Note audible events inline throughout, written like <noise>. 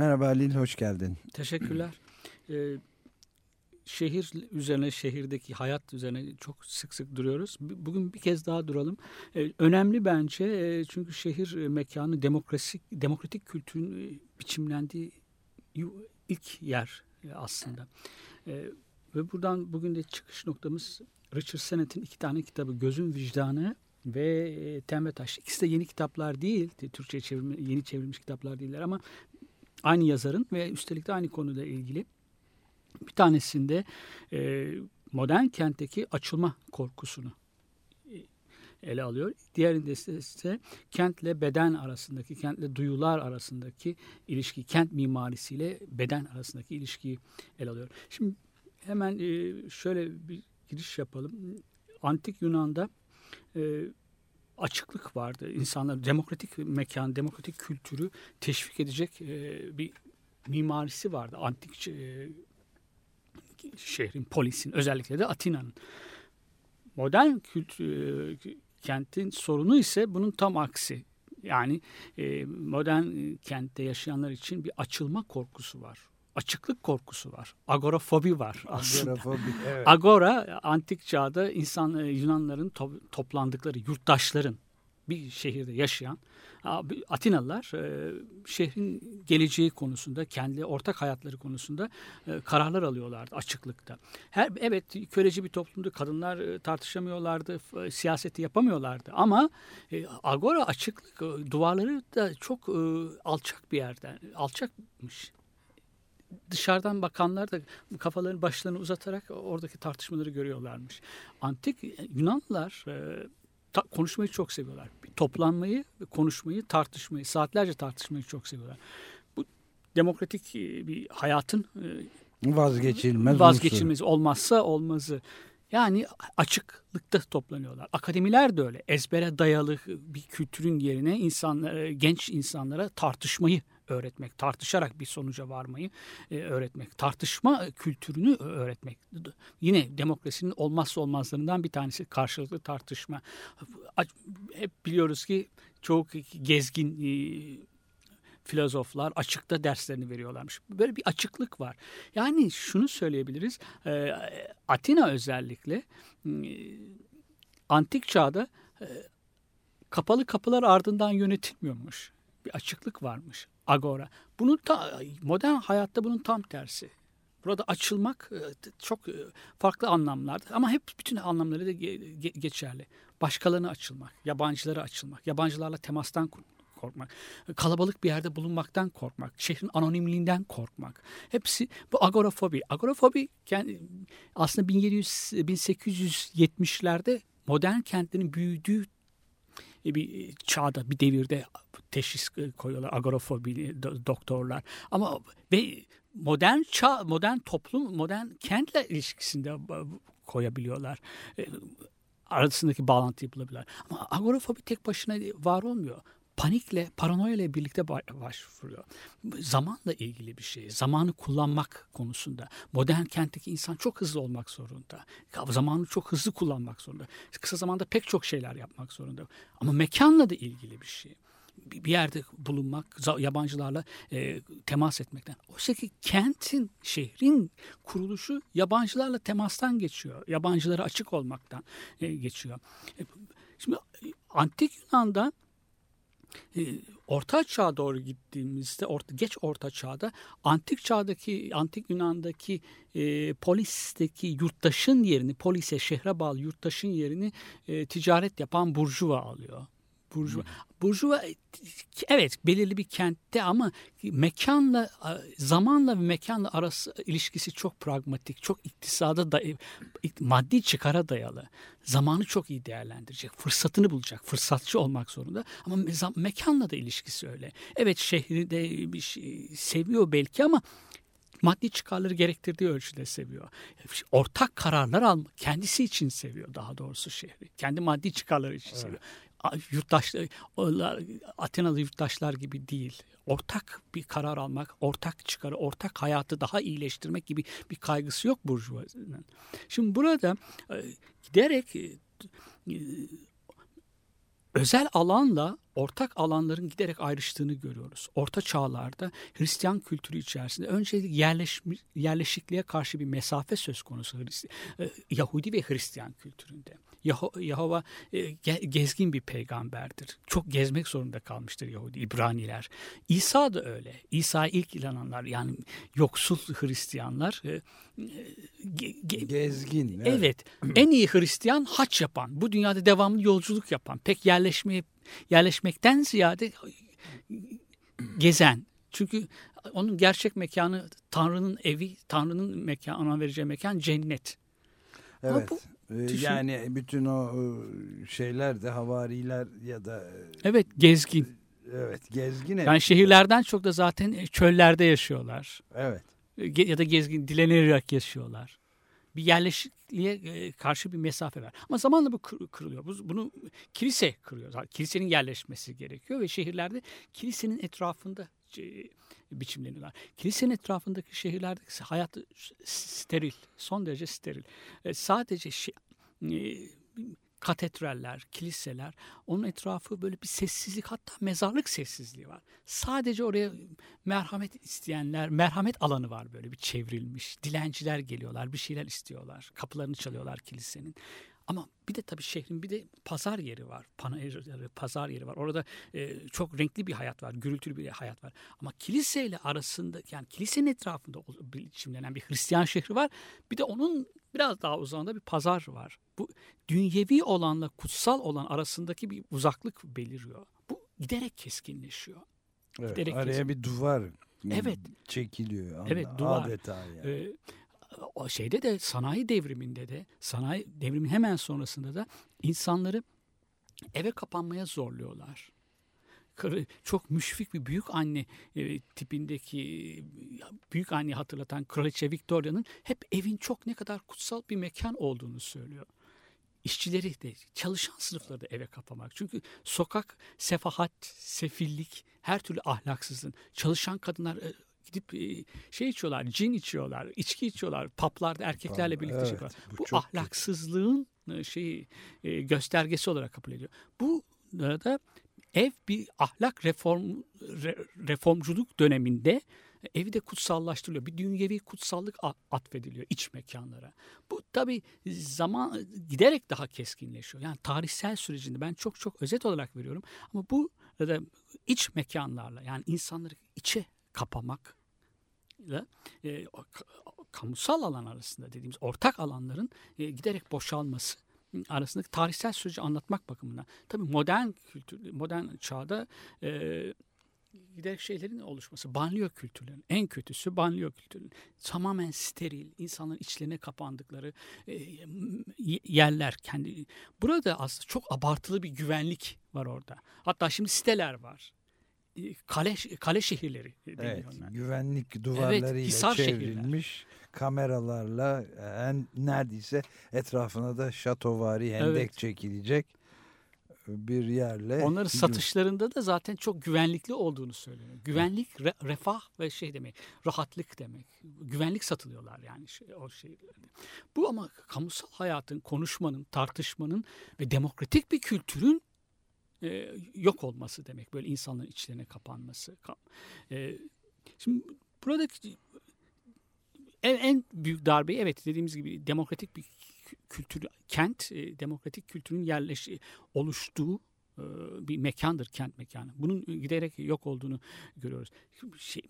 Merhaba Halil, hoş geldin. Teşekkürler. Ee, şehir üzerine, şehirdeki hayat üzerine çok sık sık duruyoruz. Bugün bir kez daha duralım. Ee, önemli bence e, çünkü şehir e, mekanı demokrasi, demokratik kültürün e, biçimlendiği ilk yer aslında. Ee, ve buradan bugün de çıkış noktamız Richard Sennett'in iki tane kitabı Gözün Vicdanı ve Tembe Taş. İkisi de yeni kitaplar değil. Türkçe çevirme, yeni çevrilmiş kitaplar değiller ama aynı yazarın ve üstelik de aynı konuyla ilgili. Bir tanesinde e, modern kentteki açılma korkusunu e, ele alıyor. Diğerinde ise kentle beden arasındaki, kentle duyular arasındaki ilişki, kent mimarisiyle beden arasındaki ilişkiyi ele alıyor. Şimdi hemen e, şöyle bir giriş yapalım. Antik Yunan'da e, açıklık vardı. İnsanlar demokratik mekan, demokratik kültürü teşvik edecek e, bir mimarisi vardı. Antik e, şehrin, polisin, özellikle de Atina'nın. Modern kültür, e, kentin sorunu ise bunun tam aksi. Yani modern kentte yaşayanlar için bir açılma korkusu var açıklık korkusu var. Agorafobi var <laughs> aslında. Agorafobi, <laughs> evet. Agora antik çağda insan e, Yunanların to toplandıkları yurttaşların bir şehirde yaşayan Atinalılar e, şehrin geleceği konusunda, kendi ortak hayatları konusunda e, kararlar alıyorlardı açıklıkta. Her evet köleci bir toplumdu, kadınlar tartışamıyorlardı, siyaseti yapamıyorlardı ama agora açıklık duvarları da çok alçak bir yerden, alçakmış dışarıdan bakanlar da kafalarını başlarını uzatarak oradaki tartışmaları görüyorlarmış. Antik Yunanlılar e, ta, konuşmayı çok seviyorlar. Toplanmayı, konuşmayı, tartışmayı, saatlerce tartışmayı çok seviyorlar. Bu demokratik e, bir hayatın e, vazgeçilmez vazgeçilmez olmazsa olmazı. Yani açıklıkta toplanıyorlar. Akademiler de öyle. Ezbere dayalı bir kültürün yerine insanlar, genç insanlara tartışmayı öğretmek, tartışarak bir sonuca varmayı e, öğretmek, tartışma kültürünü öğretmek. Yine demokrasinin olmazsa olmazlarından bir tanesi karşılıklı tartışma. Hep biliyoruz ki çok gezgin filozoflar açıkta derslerini veriyorlarmış. Böyle bir açıklık var. Yani şunu söyleyebiliriz. E, Atina özellikle antik çağda e, kapalı kapılar ardından yönetilmiyormuş. Bir açıklık varmış. Agora. Bunun ta, modern hayatta bunun tam tersi. Burada açılmak e, çok e, farklı anlamlarda ama hep bütün anlamları da geçerli. Başkalarına açılmak, yabancılara açılmak, yabancılarla temastan korkmak, kalabalık bir yerde bulunmaktan korkmak, şehrin anonimliğinden korkmak. Hepsi bu agorafobi. Agorafobi aslında 1700 1870'lerde modern kentlerin büyüdüğü e, bir çağda, bir devirde teşhis koyuyorlar agorafobi doktorlar. Ama ve modern çağ, modern toplum, modern kentle ilişkisinde koyabiliyorlar. E, arasındaki bağlantıyı bulabilirler. Ama agorafobi tek başına var olmuyor panikle, paranoya ile birlikte başvuruyor. Zamanla ilgili bir şey. Zamanı kullanmak konusunda. Modern kentteki insan çok hızlı olmak zorunda. Zamanı çok hızlı kullanmak zorunda. Kısa zamanda pek çok şeyler yapmak zorunda. Ama mekanla da ilgili bir şey bir yerde bulunmak, yabancılarla e, temas etmekten. Oysa ki kentin, şehrin kuruluşu yabancılarla temastan geçiyor. Yabancılara açık olmaktan e, geçiyor. E, şimdi Antik Yunan'da orta çağa doğru gittiğimizde orta, geç orta çağda antik çağdaki antik Yunan'daki e, polisteki yurttaşın yerini polise şehre bağlı yurttaşın yerini e, ticaret yapan burjuva alıyor. Burjuva. Hmm. Burjuva evet belirli bir kentte ama mekanla zamanla ve mekanla arası ilişkisi çok pragmatik, çok iktisada da maddi çıkara dayalı. Zamanı çok iyi değerlendirecek, fırsatını bulacak, fırsatçı olmak zorunda ama mekanla da ilişkisi öyle. Evet şehri de bir şey seviyor belki ama maddi çıkarları gerektirdiği ölçüde seviyor. Ortak kararlar alma, kendisi için seviyor daha doğrusu şehri. Kendi maddi çıkarları için evet. seviyor yurttaşlar, Atenalı yurttaşlar gibi değil. Ortak bir karar almak, ortak çıkarı, ortak hayatı daha iyileştirmek gibi bir kaygısı yok Burjuvazi'nin. Şimdi burada e, giderek e, özel alanla ortak alanların giderek ayrıştığını görüyoruz. Orta çağlarda Hristiyan kültürü içerisinde önce yerleş, yerleşikliğe karşı bir mesafe söz konusu e, Yahudi ve Hristiyan kültüründe. Yahova e, gezgin bir peygamberdir. Çok gezmek zorunda kalmıştır Yahudi, İbraniler. İsa da öyle. İsa ilk inananlar yani yoksul Hristiyanlar. E, gezgin. Evet. evet. en iyi Hristiyan haç yapan, bu dünyada devamlı yolculuk yapan, pek yerleşmeye yerleşmekten ziyade gezen. Çünkü onun gerçek mekanı Tanrı'nın evi, Tanrı'nın mekanı, ona vereceği mekan cennet. Evet. Bu, ee, düşün. Yani bütün o şeyler de havariler ya da... E, evet gezgin. Evet gezgin. Yani evet. şehirlerden çok da zaten e, çöllerde yaşıyorlar. Evet. E, ya da gezgin dilenerek yaşıyorlar. Bir yerleşikliğe karşı bir mesafe var. Ama zamanla bu kırılıyor. Bunu kilise kırıyor. Kilisenin yerleşmesi gerekiyor ve şehirlerde kilisenin etrafında biçimleniyorlar. Kilisenin etrafındaki şehirlerdeki hayat steril, son derece steril. E, sadece şey, e, katedraller, kiliseler, onun etrafı böyle bir sessizlik hatta mezarlık sessizliği var. Sadece oraya merhamet isteyenler, merhamet alanı var böyle bir çevrilmiş. Dilenciler geliyorlar, bir şeyler istiyorlar. Kapılarını çalıyorlar kilisenin. Ama bir de tabii şehrin bir de pazar yeri var. Pazar yeri var. Orada e, çok renkli bir hayat var, gürültülü bir hayat var. Ama kiliseyle arasında yani kilisenin etrafında biçimlenen bir Hristiyan şehri var. Bir de onun biraz daha uzağında bir pazar var. Bu dünyevi olanla kutsal olan arasındaki bir uzaklık beliriyor. Bu giderek keskinleşiyor. Evet, giderek araya keskin... bir duvar evet. çekiliyor. Evet, duvar. Adeta yani. Ee, şeyde de sanayi devriminde de sanayi devrimin hemen sonrasında da insanları eve kapanmaya zorluyorlar. Çok müşfik bir büyük anne e, tipindeki büyük anne hatırlatan Kraliçe Victoria'nın hep evin çok ne kadar kutsal bir mekan olduğunu söylüyor. İşçileri de çalışan sınıfları da eve kapamak. Çünkü sokak sefahat, sefillik, her türlü ahlaksızlığın çalışan kadınlar e, gidip e, şey içiyorlar, cin içiyorlar, içki içiyorlar, paplarda erkeklerle birlikte evet, çıkıyorlar. Bu, bu ahlaksızlığın kötü. şeyi e, göstergesi olarak kabul ediyor. Bu da ev bir ahlak reform re, reformculuk döneminde evi de kutsallaştırılıyor. Bir dünyevi kutsallık atfediliyor iç mekanlara. Bu tabi zaman giderek daha keskinleşiyor. Yani tarihsel sürecinde ben çok çok özet olarak veriyorum. Ama bu da iç mekanlarla yani insanları içe kapamak ile e, kamusal alan arasında dediğimiz ortak alanların e, giderek boşalması arasındaki tarihsel süreci anlatmak bakımından. Tabii modern kültür, modern çağda e, giderek şeylerin oluşması. Banliyö kültürlerinin en kötüsü banliyö kültürünün. Tamamen steril, insanların içlerine kapandıkları e, yerler. kendi Burada aslında çok abartılı bir güvenlik var orada. Hatta şimdi siteler var kale kale şehirleri evet, güvenlik duvarlarıyla evet, çevrilmiş şehirler. kameralarla en neredeyse etrafına da şatovari hendek evet. çekilecek bir yerle. Onların satışlarında da zaten çok güvenlikli olduğunu söylüyor. Güvenlik, re, refah ve şey demek, rahatlık demek. Güvenlik satılıyorlar yani şey, o şehirlerde. Bu ama kamusal hayatın, konuşmanın, tartışmanın ve demokratik bir kültürün e, yok olması demek. Böyle insanların içlerine kapanması. E, şimdi buradaki en, en büyük darbeyi evet dediğimiz gibi demokratik bir kültür, kent, e, demokratik kültürün yerleş oluştuğu e, bir mekandır kent mekanı. Bunun giderek yok olduğunu görüyoruz. Şey,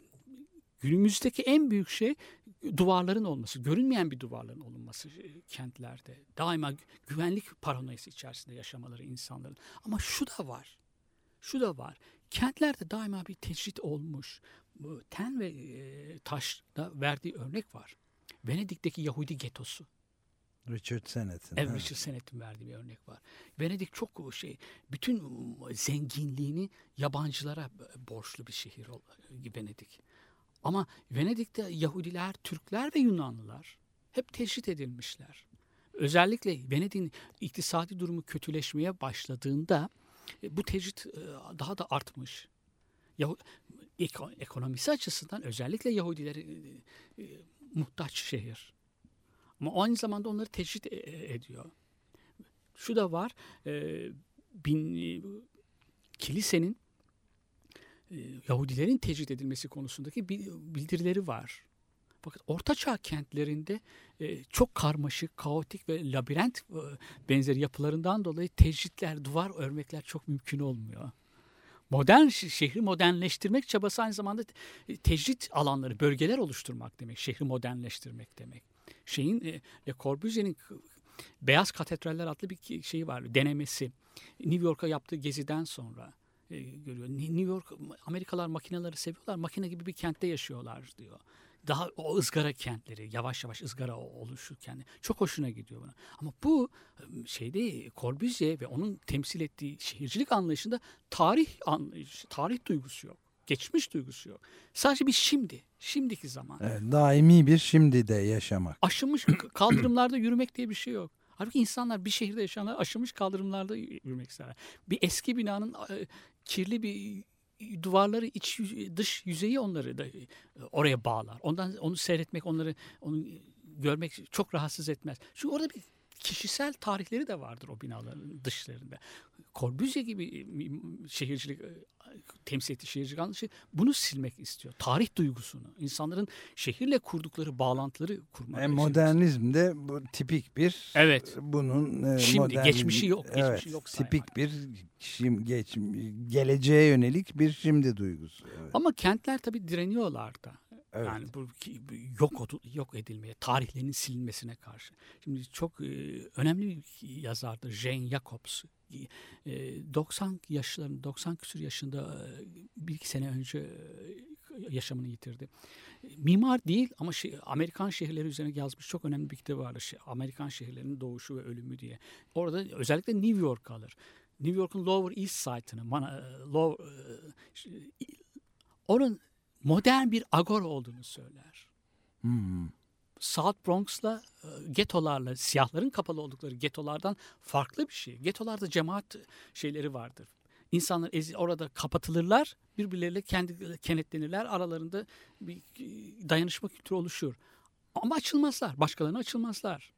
günümüzdeki en büyük şey duvarların olması, görünmeyen bir duvarların olunması e, kentlerde. Daima güvenlik paranoyası içerisinde yaşamaları insanların. Ama şu da var. Şu da var. Kentlerde daima bir tecrit olmuş. Bu ten ve e, taşda verdiği örnek var. Venedik'teki Yahudi getosu. Richard Sennett'in. Evet, Richard Sennett'in verdiği bir örnek var. Venedik çok şey, bütün zenginliğini yabancılara borçlu bir şehir Venedik. Ama Venedik'te Yahudiler, Türkler ve Yunanlılar hep teşhit edilmişler. Özellikle Venedik'in iktisadi durumu kötüleşmeye başladığında e, bu tecrit e, daha da artmış. Yahu, ekonomisi açısından özellikle Yahudileri e, muhtaç şehir. Ama aynı zamanda onları tecrit ediyor. Şu da var, bin, kilisenin e, Yahudilerin tecrit edilmesi konusundaki bildirileri var. Fakat ortaçağ kentlerinde e, çok karmaşık, kaotik ve labirent e, benzeri yapılarından dolayı tecritler, duvar örmekler çok mümkün olmuyor. Modern şehri modernleştirmek çabası aynı zamanda tecrit alanları, bölgeler oluşturmak demek. Şehri modernleştirmek demek. Şeyin e, Le Corbusier'in Beyaz Katedraller adlı bir şeyi var, denemesi. New York'a yaptığı geziden sonra e, görüyor. New York Amerikalılar makineleri seviyorlar. Makine gibi bir kentte yaşıyorlar diyor daha o ızgara kentleri yavaş yavaş ızgara oluşurken çok hoşuna gidiyor buna. Ama bu şeyde Corbusier ve onun temsil ettiği şehircilik anlayışında tarih anlayışı, tarih duygusu yok. Geçmiş duygusu yok. Sadece bir şimdi, şimdiki zaman. Evet, daimi bir şimdi de yaşamak. Aşınmış kaldırımlarda yürümek diye bir şey yok. Halbuki insanlar bir şehirde yaşayanlar aşınmış kaldırımlarda yürümek isterler. Bir eski binanın kirli bir duvarları iç dış yüzeyi onları da oraya bağlar. Ondan onu seyretmek, onları onu görmek çok rahatsız etmez. Çünkü orada bir kişisel tarihleri de vardır o binaların dışlarında. Corbusier gibi şehircilik e, temsil ettiği şehircilik anlayışı bunu silmek istiyor. Tarih duygusunu, insanların şehirle kurdukları bağlantıları kurmak. E, modernizm bu tipik bir evet. bunun e, Şimdi modern, geçmişi yok, geçmişi evet, yok saymak. Tipik bir şim, geç, geleceğe yönelik bir şimdi duygusu. Evet. Ama kentler tabii direniyorlar da. Evet. Yani bu yok yok edilmeye, tarihlerinin silinmesine karşı. Şimdi çok e, önemli bir yazardır Jane Jacobs. E, 90 yaşlarında, 90 küsur yaşında e, bir iki sene önce e, yaşamını yitirdi. Mimar değil ama şey, Amerikan şehirleri üzerine yazmış çok önemli bir kitap vardır. Şey, Amerikan şehirlerinin doğuşu ve ölümü diye. Orada özellikle New York alır. New York'un Lower East Side'ını, Lower, onun modern bir agora olduğunu söyler. Hmm. South Bronx'la e, getolarla, siyahların kapalı oldukları getolardan farklı bir şey. Getolarda cemaat şeyleri vardır. İnsanlar orada kapatılırlar, birbirleriyle kendi kenetlenirler. Aralarında bir e, dayanışma kültürü oluşur. Ama açılmazlar, başkalarına açılmazlar.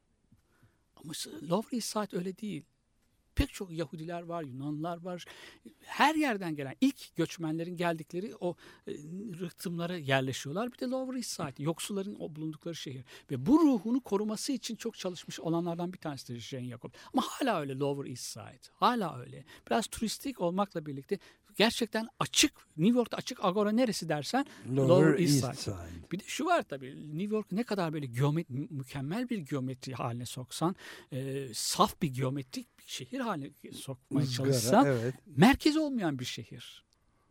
Ama Lower East Side öyle değil pek çok Yahudiler var, Yunanlılar var. Her yerden gelen ilk göçmenlerin geldikleri o e, rıhtımlara yerleşiyorlar. Bir de Lower East Side, yoksulların o bulundukları şehir. Ve bu ruhunu koruması için çok çalışmış olanlardan bir tanesidir Jane Jacob. Ama hala öyle Lower East Side. Hala öyle. Biraz turistik olmakla birlikte gerçekten açık New York'ta açık agora neresi dersen Lower, Lower East, East Side. Side. Bir de şu var tabii New York ne kadar böyle geometri, mükemmel bir geometri haline soksan e, saf bir geometrik şehir haline sokmaya Izgara, çalışsan evet. merkezi olmayan bir şehir.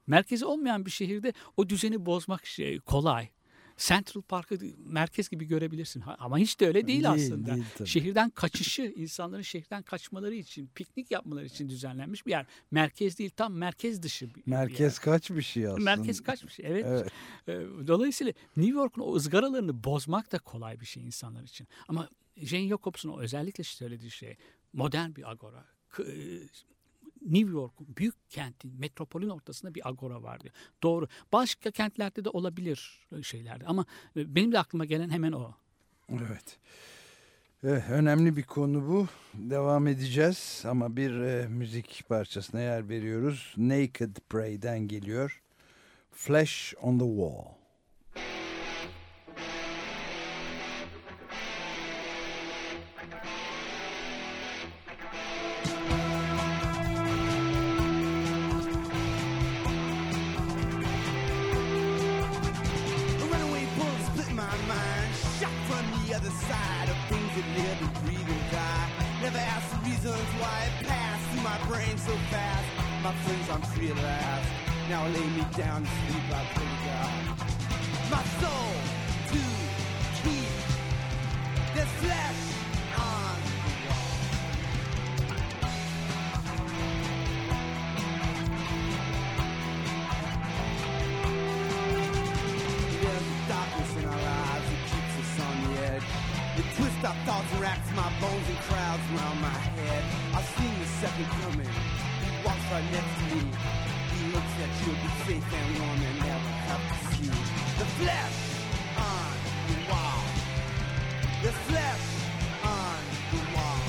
Merkezi olmayan bir şehirde o düzeni bozmak şey, kolay. Central Park'ı merkez gibi görebilirsin. Ama hiç de öyle değil, değil aslında. Değil, Şehirden kaçışı, <laughs> insanların şehirden kaçmaları için, piknik yapmaları için düzenlenmiş bir yer. Merkez değil, tam merkez dışı bir, Merkez bir yer. kaç bir şey aslında. Merkez kaç bir şey, evet. evet. Dolayısıyla New York'un o ızgaralarını bozmak da kolay bir şey insanlar için. Ama Jane Jacobs'un özellikle söylediği şey modern bir agora. E, New York'un büyük kentin, metropolün ortasında bir agora var diyor. Doğru. Başka kentlerde de olabilir şeylerde ama benim de aklıma gelen hemen o. Evet. Evet, önemli bir konu bu. Devam edeceğiz ama bir e, müzik parçasına yer veriyoruz. Naked Prey'den geliyor. Flash on the Wall. He walks right next to me He looks at you'll be safe and warm and never have see the flesh on the wall. The flesh on the wall.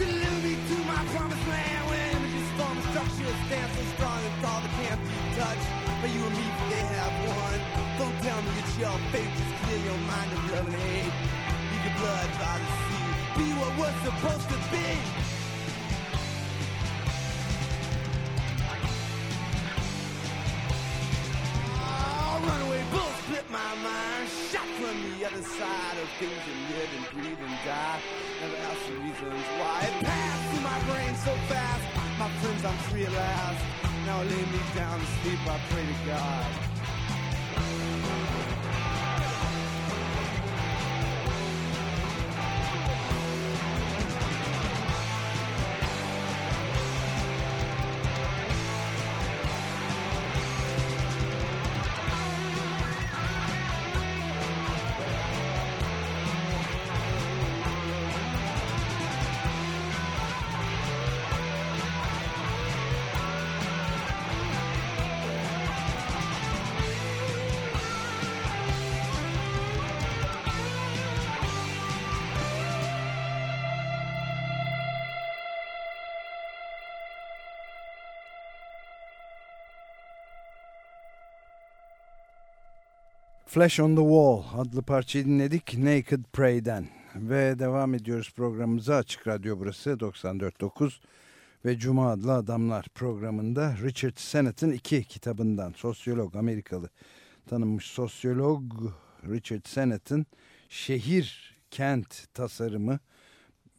Deliver me to my promised land where images form structures stand so strong and tall that can't be touched. But you and me, they have one. Don't tell me it's your fate, just clear your mind of love and hate. Leave your blood by the sea. Be what we're supposed to be. Other side of things and live and breathe and die. Never ask the reasons why it passed through my brain so fast. My friends, I'm free at last. Now lay me down to sleep, I pray to God. Flash on the Wall adlı parçayı dinledik Naked Prey'den ve devam ediyoruz programımıza Açık Radyo burası 94.9 ve Cuma adlı Adamlar programında Richard Sennett'in iki kitabından sosyolog Amerikalı tanınmış sosyolog Richard Sennett'in şehir kent tasarımı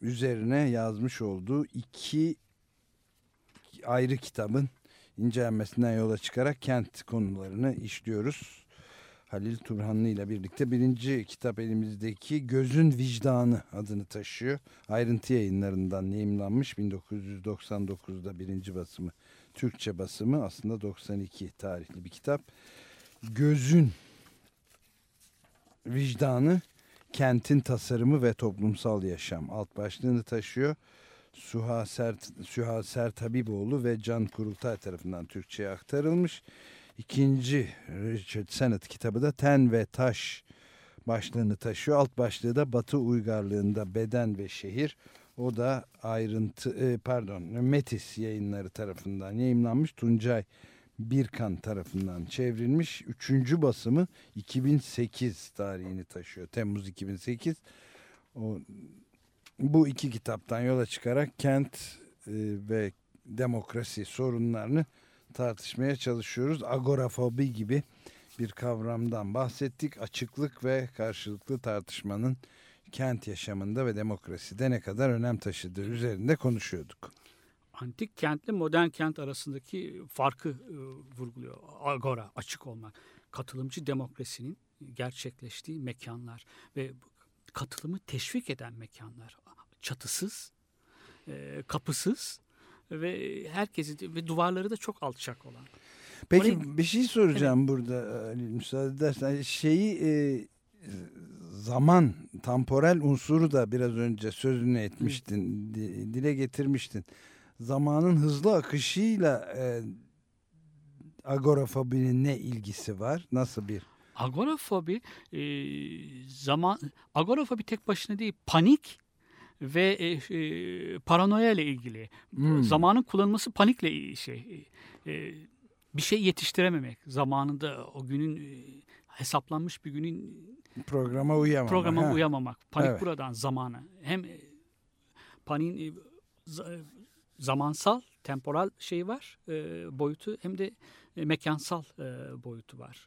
üzerine yazmış olduğu iki ayrı kitabın incelenmesinden yola çıkarak kent konularını işliyoruz. Halil Turhanlı ile birlikte birinci kitap elimizdeki Gözün Vicdanı adını taşıyor. Ayrıntı yayınlarından yayımlanmış 1999'da birinci basımı Türkçe basımı aslında 92 tarihli bir kitap. Gözün Vicdanı Kentin Tasarımı ve Toplumsal Yaşam alt başlığını taşıyor. Suha Sert, Süha Sert Habiboğlu ve Can Kurultay tarafından Türkçe'ye aktarılmış. İkinci Richard Sennett kitabı da Ten ve Taş başlığını taşıyor. Alt başlığı da Batı uygarlığında beden ve şehir. O da ayrıntı e, pardon Metis yayınları tarafından yayınlanmış. Tuncay Birkan tarafından çevrilmiş. Üçüncü basımı 2008 tarihini taşıyor. Temmuz 2008. O, bu iki kitaptan yola çıkarak kent e, ve demokrasi sorunlarını tartışmaya çalışıyoruz. Agorafobi gibi bir kavramdan bahsettik. Açıklık ve karşılıklı tartışmanın kent yaşamında ve demokraside ne kadar önem taşıdığı üzerinde konuşuyorduk. Antik kentle modern kent arasındaki farkı e, vurguluyor. Agora, açık olmak. Katılımcı demokrasinin gerçekleştiği mekanlar ve katılımı teşvik eden mekanlar. Çatısız, e, kapısız ve herkesi ve duvarları da çok alçak olan. Peki Orayı, bir şey soracağım evet. burada Ali müsaade edersen. Şeyi e, zaman temporel unsuru da biraz önce sözünü etmiştin, Hı. dile getirmiştin. Zamanın hızlı akışıyla e, agorafobinin ne ilgisi var? Nasıl bir? Agorafobi e, zaman agorafobi tek başına değil panik ve e, e, paranoya ile ilgili. Hmm. Zamanın kullanılması panikle şey e, bir şey yetiştirememek. Zamanında o günün e, hesaplanmış bir günün programa uyamamak. Programa ha. uyamamak. Panik evet. buradan zamanı. Hem e, paniğin e, zamansal, temporal şey var e, boyutu hem de e, mekansal e, boyutu var.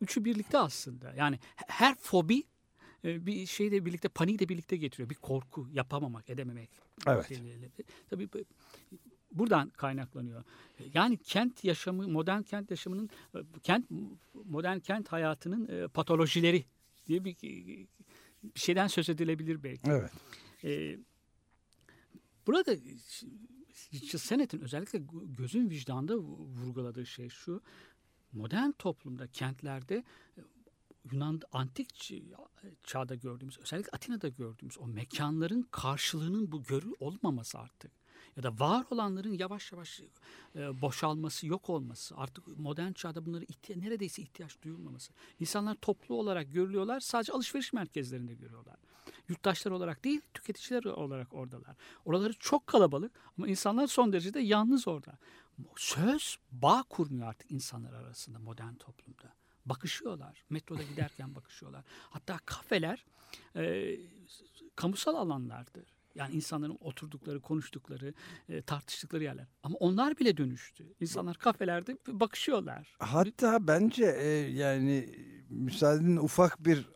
Üçü birlikte aslında. Yani her fobi bir şeyle birlikte paniği de birlikte getiriyor. Bir korku, yapamamak, edememek. Evet. Tabii buradan kaynaklanıyor. Yani kent yaşamı, modern kent yaşamının, kent modern kent hayatının patolojileri diye bir, bir şeyden söz edilebilir belki. Evet. Ee, burada Senet'in özellikle gözün vicdanda vurguladığı şey şu. Modern toplumda, kentlerde Yunan antik çağda gördüğümüz özellikle Atina'da gördüğümüz o mekanların karşılığının bu görü olmaması artık. ya da var olanların yavaş yavaş e, boşalması, yok olması, artık modern çağda bunları ihtiya neredeyse ihtiyaç duyulmaması. İnsanlar toplu olarak görülüyorlar, sadece alışveriş merkezlerinde görüyorlar. Yurttaşlar olarak değil, tüketiciler olarak oradalar. Oraları çok kalabalık ama insanlar son derecede yalnız orada. Söz bağ kurmuyor artık insanlar arasında modern toplumda. Bakışıyorlar. Metroda giderken bakışıyorlar. Hatta kafeler e, kamusal alanlardır. Yani insanların oturdukları, konuştukları, e, tartıştıkları yerler. Ama onlar bile dönüştü. İnsanlar kafelerde bakışıyorlar. Hatta bence e, yani müsaadenin ufak bir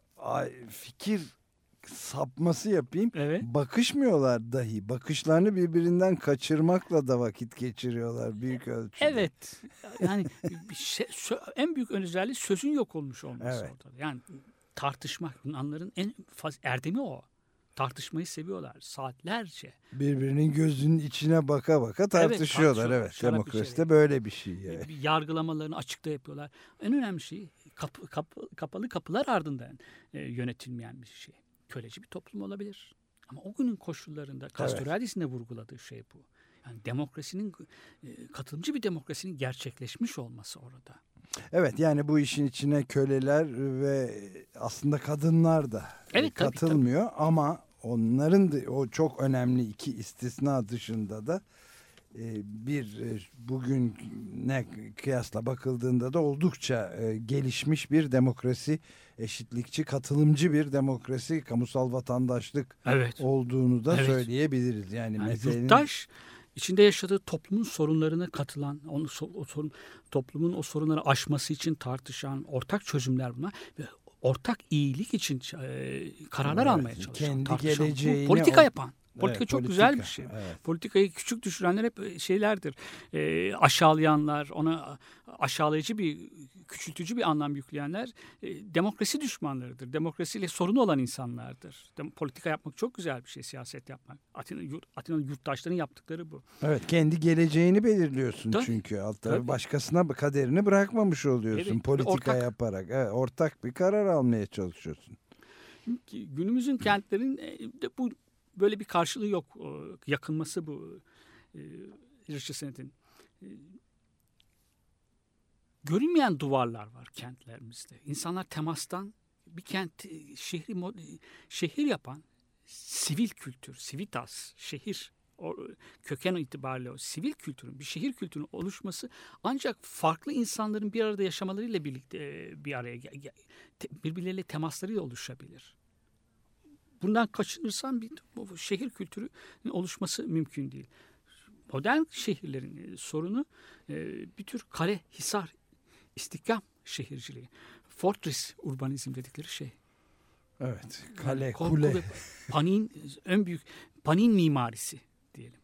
fikir sapması yapayım. Evet. Bakışmıyorlar dahi. Bakışlarını birbirinden kaçırmakla da vakit geçiriyorlar büyük ölçüde. Evet. Yani şey, en büyük özelliği sözün yok olmuş olması evet. ortada. Yani tartışmak Yunanların en faz erdemi o. Tartışmayı seviyorlar saatlerce. Birbirinin gözünün içine baka baka tartışıyorlar. Evet, evet. demokraside böyle bir şey. Yani. Yargılamalarını açıkta yapıyorlar. En önemli şey kapı, kapı, kapalı kapılar ardından e, yönetilmeyen bir şey köleci bir toplum olabilir. Ama o günün koşullarında Castoriadis'in de vurguladığı şey bu. Yani demokrasinin e, katılımcı bir demokrasinin gerçekleşmiş olması orada. Evet yani bu işin içine köleler ve aslında kadınlar da evet, katılmıyor tabii, tabii. ama onların da o çok önemli iki istisna dışında da e, bir e, bugün ne kıyasla bakıldığında da oldukça gelişmiş bir demokrasi eşitlikçi, katılımcı bir demokrasi, kamusal vatandaşlık evet. olduğunu da evet. söyleyebiliriz. Yani, yani meselenin... yurttaş içinde yaşadığı toplumun sorunlarına katılan, onu o sorun, toplumun o sorunları aşması için tartışan ortak çözümler bunlar ve ortak iyilik için e, kararlar evet, almaya çalışan, kendi geleceğini politika yapan. Politika evet, çok politika, güzel bir şey. Evet. Politikayı küçük düşürenler hep e, şeylerdir. E, aşağılayanlar, ona aşağılayıcı bir, küçültücü bir anlam yükleyenler e, demokrasi düşmanlarıdır. Demokrasiyle sorunu olan insanlardır. Dem politika yapmak çok güzel bir şey, siyaset yapmak. Atina, yurt, Atina'nın yurttaşların yaptıkları bu. Evet, kendi geleceğini belirliyorsun tabii, çünkü. Altta başkasına kaderini bırakmamış oluyorsun evet, politika ortak, yaparak. Evet, ortak bir karar almaya çalışıyorsun. Günümüzün kentlerin e, bu böyle bir karşılığı yok. Yakınması bu e, Richard Sennett'in. E, görünmeyen duvarlar var kentlerimizde. İnsanlar temastan bir kent e, şehri şehir yapan sivil kültür, civitas, şehir o, köken itibariyle o sivil kültürün, bir şehir kültürünün oluşması ancak farklı insanların bir arada yaşamalarıyla birlikte bir araya birbirleriyle temaslarıyla oluşabilir bundan kaçınırsan bir şehir kültürü oluşması mümkün değil. Modern şehirlerin e, sorunu e, bir tür kale, hisar, istikam şehirciliği. Fortress urbanizm dedikleri şey. Evet, kale, yani, kule. Panin, en büyük panin mimarisi diyelim.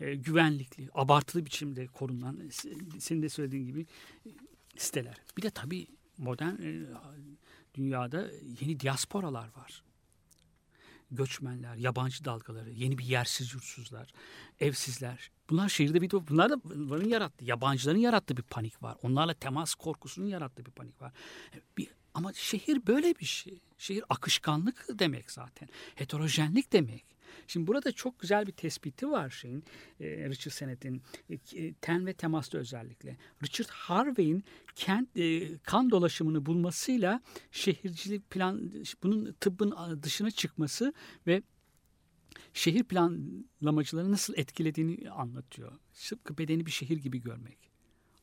E, güvenlikli, abartılı biçimde korunan, senin de söylediğin gibi siteler. Bir de tabii modern dünyada yeni diasporalar var göçmenler, yabancı dalgaları, yeni bir yersiz yurtsuzlar, evsizler. Bunlar şehirde bir bunlar da bunların yarattığı, yabancıların yarattığı bir panik var. Onlarla temas korkusunun yarattığı bir panik var. Bir, ama şehir böyle bir şey. Şehir akışkanlık demek zaten. Heterojenlik demek. Şimdi burada çok güzel bir tespiti var şeyin e, Richard Sennett'in e, ten ve temaslı özellikle. Richard Harvey'in kent e, kan dolaşımını bulmasıyla şehircilik plan bunun tıbbın dışına çıkması ve şehir planlamacıları nasıl etkilediğini anlatıyor. Sıpkı bedeni bir şehir gibi görmek.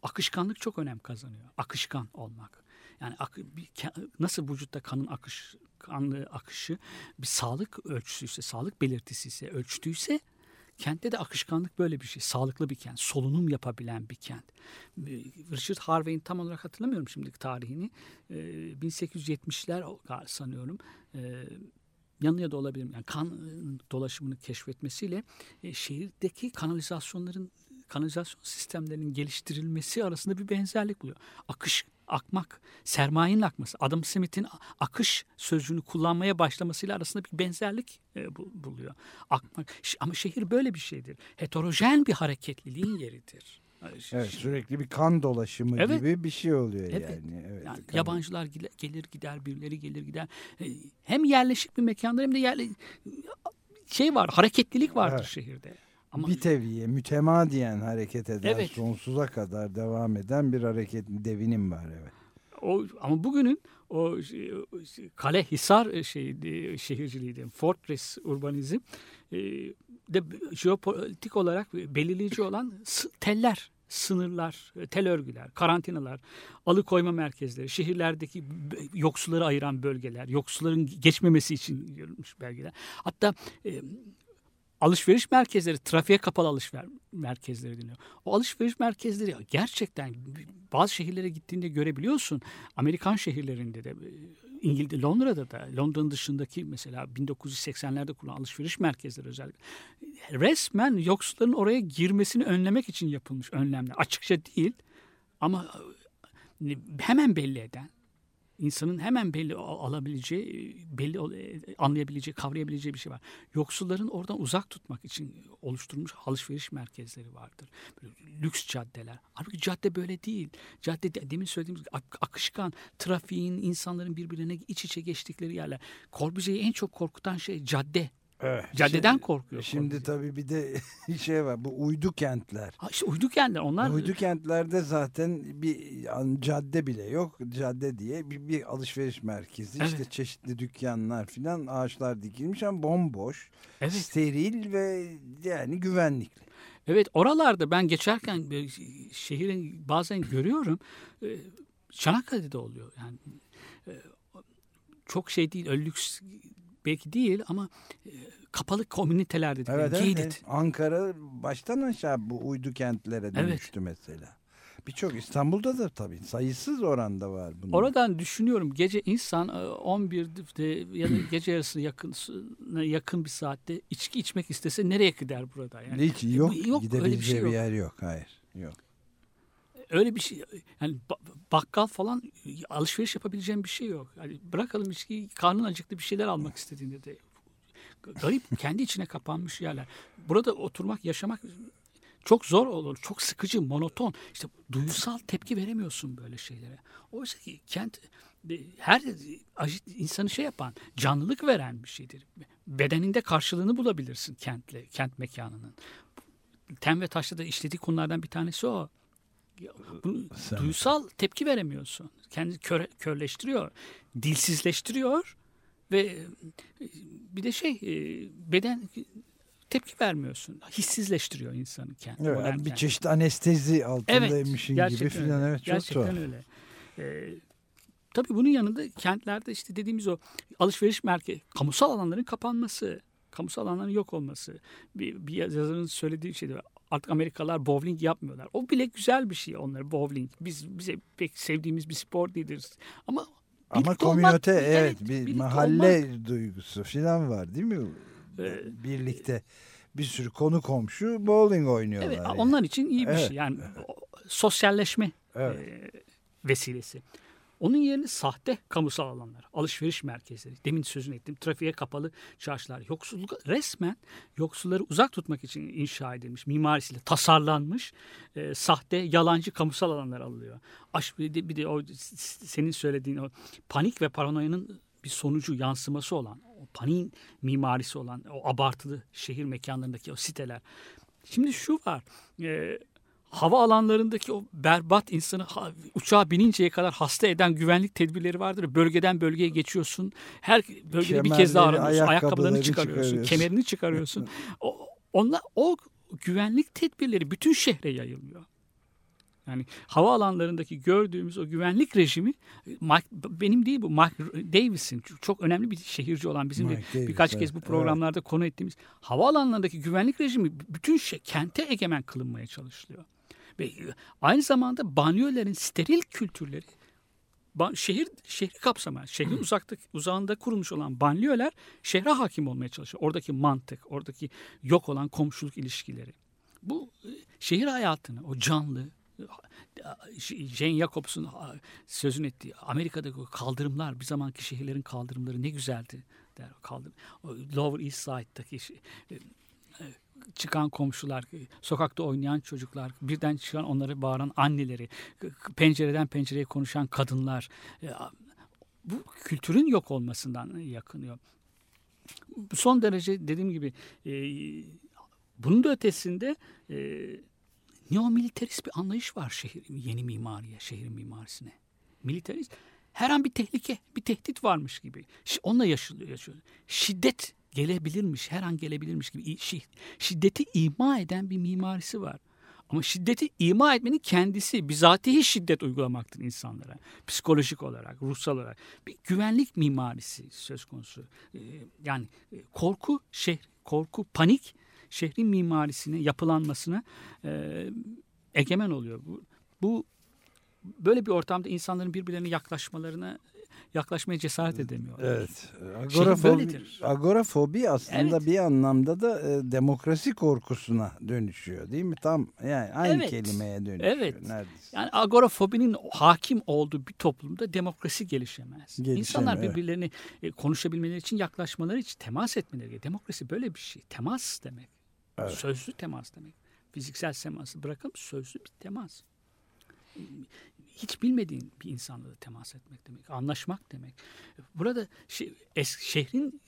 Akışkanlık çok önem kazanıyor. Akışkan olmak. Yani nasıl vücutta kanın akış kanlı akışı bir sağlık ölçüsüyse, sağlık belirtisi ise, ölçtüyse kentte de akışkanlık böyle bir şey. Sağlıklı bir kent, solunum yapabilen bir kent. Richard Harvey'in tam olarak hatırlamıyorum şimdi tarihini. 1870'ler sanıyorum. Yanılıyor da olabilirim. Yani kan dolaşımını keşfetmesiyle şehirdeki kanalizasyonların kanalizasyon sistemlerinin geliştirilmesi arasında bir benzerlik buluyor. Akış akmak, sermayenin akması, Adam Smith'in akış sözcüğünü kullanmaya başlamasıyla arasında bir benzerlik e, buluyor. Akmak ama şehir böyle bir şeydir. Heterojen bir hareketliliğin yeridir. Evet sürekli bir kan dolaşımı evet. gibi bir şey oluyor evet. yani. Evet, yani yabancılar gelir gider, birileri gelir gider. E, hem yerleşik bir mekanda hem de yerli şey var, hareketlilik vardır evet. şehirde. Ama, Biteviye, mütemadiyen hareket eden, evet. sonsuza kadar devam eden bir hareket devinim var evet. O, ama bugünün o kale hisar şey şehirciliği fortress urbanizm e, de jeopolitik olarak belirleyici olan teller sınırlar, tel örgüler, karantinalar, alıkoyma merkezleri, şehirlerdeki yoksulları ayıran bölgeler, yoksulların geçmemesi için görülmüş belgeler. Hatta e, alışveriş merkezleri, trafiğe kapalı alışveriş merkezleri deniyor. O alışveriş merkezleri gerçekten bazı şehirlere gittiğinde görebiliyorsun. Amerikan şehirlerinde de İngiltere, Londra'da da, Londra'nın dışındaki mesela 1980'lerde kurulan alışveriş merkezleri özellikle resmen yoksulların oraya girmesini önlemek için yapılmış önlemler. Açıkça değil ama hemen belli eden insanın hemen belli alabileceği, belli e, anlayabileceği, kavrayabileceği bir şey var. Yoksulların oradan uzak tutmak için oluşturulmuş alışveriş merkezleri vardır. Böyle lüks caddeler. Halbuki cadde böyle değil. Cadde demin söylediğimiz akışkan, trafiğin, insanların birbirine iç içe geçtikleri yerler. Corbusier'i en çok korkutan şey cadde. Evet. Caddeden şimdi, korkuyor. Şimdi tabii bir de <laughs> şey var bu uydu kentler. Ha işte uydu kentler onlar. Uydu kentlerde zaten bir cadde bile yok. Cadde diye bir, bir alışveriş merkezi. Evet. İşte çeşitli dükkanlar filan ağaçlar dikilmiş ama bomboş. Evet. Steril ve yani güvenlikli. Evet oralarda ben geçerken şehrin bazen görüyorum. E, Çanakkale'de oluyor. Yani e, çok şey değil, lüks belki değil ama e, kapalı komünitelerde evet, evet, evet. Ankara baştan aşağı bu uydu kentlere dönüştü evet. mesela. Birçok İstanbul'da da tabii sayısız oranda var bunun. Oradan düşünüyorum gece insan 11'de e, ya da gece <clears throat> yarısı yakın yakın bir saatte içki içmek istese nereye gider burada yani? Hiç yok, yok gidebileceği bir, şey yok. bir yer yok. Hayır. Yok öyle bir şey yani bakkal falan alışveriş yapabileceğim bir şey yok. Yani bırakalım içki karnın acıktı bir şeyler almak istediğinde de garip <laughs> kendi içine kapanmış yerler. Burada oturmak yaşamak çok zor olur. Çok sıkıcı, monoton. İşte duygusal tepki veremiyorsun böyle şeylere. Oysa ki kent her insanı şey yapan, canlılık veren bir şeydir. Bedeninde karşılığını bulabilirsin kentle, kent mekanının. Tem ve taşta da işlediği konulardan bir tanesi o. Bunu duysal tepki veremiyorsun. Kendi kör, körleştiriyor, dilsizleştiriyor ve e, bir de şey e, beden tepki vermiyorsun. Hissizleştiriyor insanı kendi. Evet, yani bir çeşit anestezi altındaymışın evet, gibi falan. Evet, çok gerçekten tuhaf. öyle. Ee, tabii bunun yanında kentlerde işte dediğimiz o alışveriş merkezi, kamusal alanların kapanması, kamusal alanların yok olması. Bir, bir yazarın söylediği şey de Artık Amerikalılar bowling yapmıyorlar. O bile güzel bir şey onları bowling. Biz bize pek sevdiğimiz bir spor değildir. Ama ama komünite evet, evet bir mahalle olmak. duygusu falan var değil mi? Ee, Birlikte bir sürü konu komşu bowling oynuyorlar. Evet, yani. onlar için iyi bir evet. şey. Yani sosyalleşme evet. e, vesilesi. Onun yerine sahte kamusal alanlar, alışveriş merkezleri, demin sözünü ettim, trafiğe kapalı çarşılar, yoksulluk resmen yoksulları uzak tutmak için inşa edilmiş, mimarisiyle tasarlanmış e, sahte, yalancı kamusal alanlar alınıyor. Aş, bir, de, bir de o senin söylediğin o panik ve paranoyanın bir sonucu, yansıması olan, o panik mimarisi olan, o abartılı şehir mekanlarındaki o siteler. Şimdi şu var, e, hava alanlarındaki o berbat insanı uçağa bininceye kadar hasta eden güvenlik tedbirleri vardır. Bölgeden bölgeye geçiyorsun. Her bölgede bir kez daha aranıyorsun. Ayakkabılarını çıkarıyorsun. Kemerini çıkarıyorsun. o, onlar, o güvenlik tedbirleri bütün şehre yayılıyor. Yani hava alanlarındaki gördüğümüz o güvenlik rejimi Mike, benim değil bu Mike Davis'in çok önemli bir şehirci olan bizim Mike de Davis, birkaç evet, kez bu programlarda evet. konu ettiğimiz hava alanlarındaki güvenlik rejimi bütün şey, kente egemen kılınmaya çalışılıyor. Aynı zamanda banyoların steril kültürleri şehir şehri kapsamayan, şehrin uzakta, uzağında kurulmuş olan banliyöler şehre hakim olmaya çalışıyor. Oradaki mantık, oradaki yok olan komşuluk ilişkileri. Bu e, şehir hayatını, o canlı, Jane Jacobs'un sözünü ettiği Amerika'daki kaldırımlar, bir zamanki şehirlerin kaldırımları ne güzeldi der kaldırım. Lower East Side'daki e, çıkan komşular, sokakta oynayan çocuklar, birden çıkan onları bağıran anneleri, pencereden pencereye konuşan kadınlar. Bu kültürün yok olmasından yakınıyor. Son derece dediğim gibi bunun da ötesinde e, neomilitarist bir anlayış var şehir, yeni mimariye, şehrin mimarisine. Militarist her an bir tehlike, bir tehdit varmış gibi. Onunla yaşıyor. Şiddet gelebilirmiş, her an gelebilirmiş gibi. Şiddeti ima eden bir mimarisi var. Ama şiddeti ima etmenin kendisi bizatihi şiddet uygulamaktır insanlara. Psikolojik olarak, ruhsal olarak. Bir güvenlik mimarisi söz konusu. Ee, yani e, korku, şehir, korku, panik şehrin mimarisine, yapılanmasına e, egemen oluyor. Bu, bu böyle bir ortamda insanların birbirlerine yaklaşmalarına yaklaşmaya cesaret edemiyorlar. Evet. Agorafobi, agorafobi aslında evet. bir anlamda da e, demokrasi korkusuna dönüşüyor değil mi? Tam yani aynı evet. kelimeye dönüşüyor evet. neredeyse. Yani agorafobinin hakim olduğu bir toplumda demokrasi gelişemez. Gelişemez İnsanlar birbirlerini evet. konuşabilmeleri için yaklaşmaları için temas etmeleri gerekiyor. Demokrasi böyle bir şey. Temas demek. Evet. Sözlü temas demek. Fiziksel teması bırakalım sözlü bir temas hiç bilmediğin bir insanla da temas etmek demek, anlaşmak demek. Burada şehrin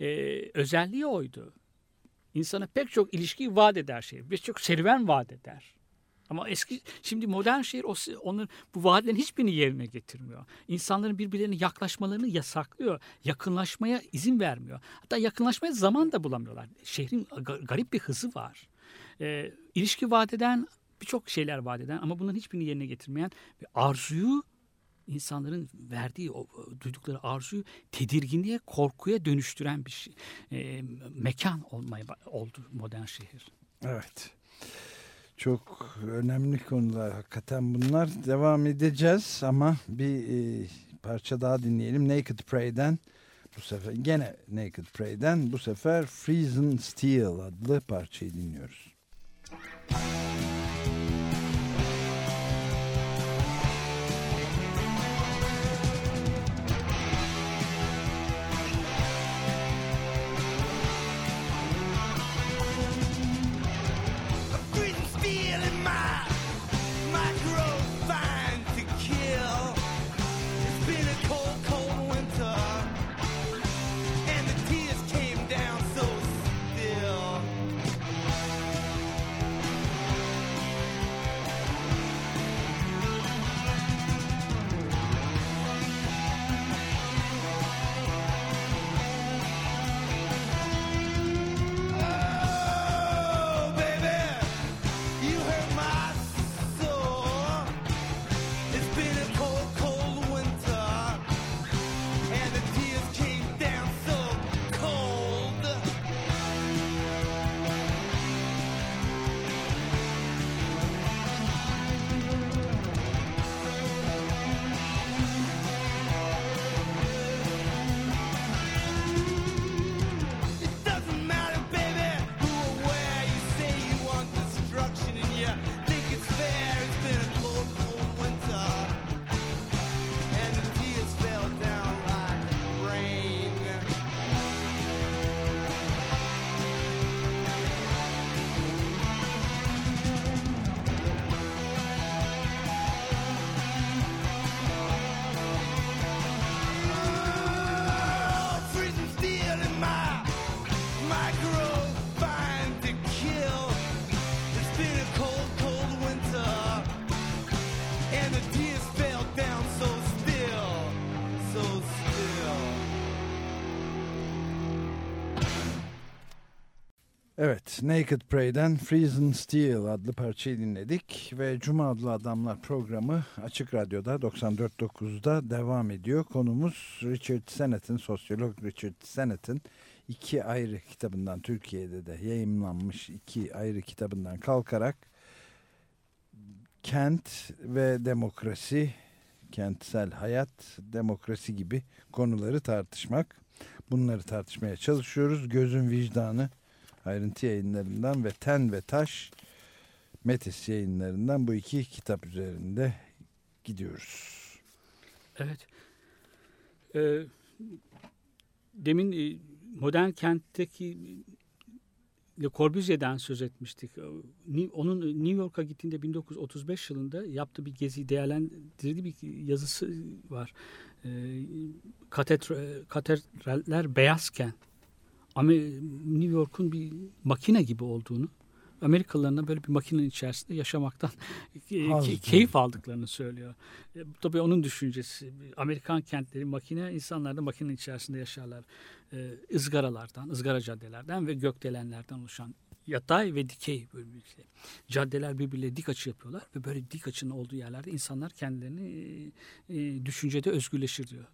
e, özelliği oydu. İnsana pek çok ilişki vaat eder şehir, birçok serüven vaat eder. Ama eski şimdi modern şehir onun bu vaatlerin hiçbirini yerine getirmiyor. İnsanların birbirlerine yaklaşmalarını yasaklıyor. Yakınlaşmaya izin vermiyor. Hatta yakınlaşmaya zaman da bulamıyorlar. Şehrin garip bir hızı var. E, ilişki vaat eden birçok şeyler vaat eden ama bunların hiçbirini yerine getirmeyen ve arzuyu insanların verdiği, o, duydukları arzuyu tedirginliğe, korkuya dönüştüren bir şey, e, mekan olmaya oldu modern şehir. Evet. Çok önemli konular hakikaten bunlar. Devam edeceğiz ama bir e, parça daha dinleyelim. Naked Prey'den bu sefer gene Naked Prey'den bu sefer Freezing Steel adlı parçayı dinliyoruz. Müzik Naked Prey'den Freezing Steel adlı parçayı dinledik ve Cuma adlı Adamlar programı Açık Radyo'da 94.9'da devam ediyor. Konumuz Richard Sennett'in, sosyolog Richard Sennett'in iki ayrı kitabından, Türkiye'de de yayınlanmış iki ayrı kitabından kalkarak kent ve demokrasi, kentsel hayat, demokrasi gibi konuları tartışmak. Bunları tartışmaya çalışıyoruz. Gözün vicdanı ayrıntı yayınlarından ve Ten ve Taş Metis yayınlarından bu iki kitap üzerinde gidiyoruz. Evet. Ee, demin e, modern kentteki Le Corbusier'den söz etmiştik. Onun New York'a gittiğinde 1935 yılında yaptığı bir gezi değerlendirdiği bir yazısı var. Ee, katedraller beyazken New York'un bir makine gibi olduğunu Amerikalılarına böyle bir makinenin içerisinde yaşamaktan <laughs> keyif aldıklarını söylüyor. E, tabii onun düşüncesi. Amerikan kentleri makine, insanlar da makinenin içerisinde yaşarlar. E, ızgaralardan, ızgara caddelerden ve gökdelenlerden oluşan yatay ve dikey bölümlükte. Caddeler birbirle dik açı yapıyorlar ve böyle dik açının olduğu yerlerde insanlar kendilerini e, düşüncede özgürleşir diyor.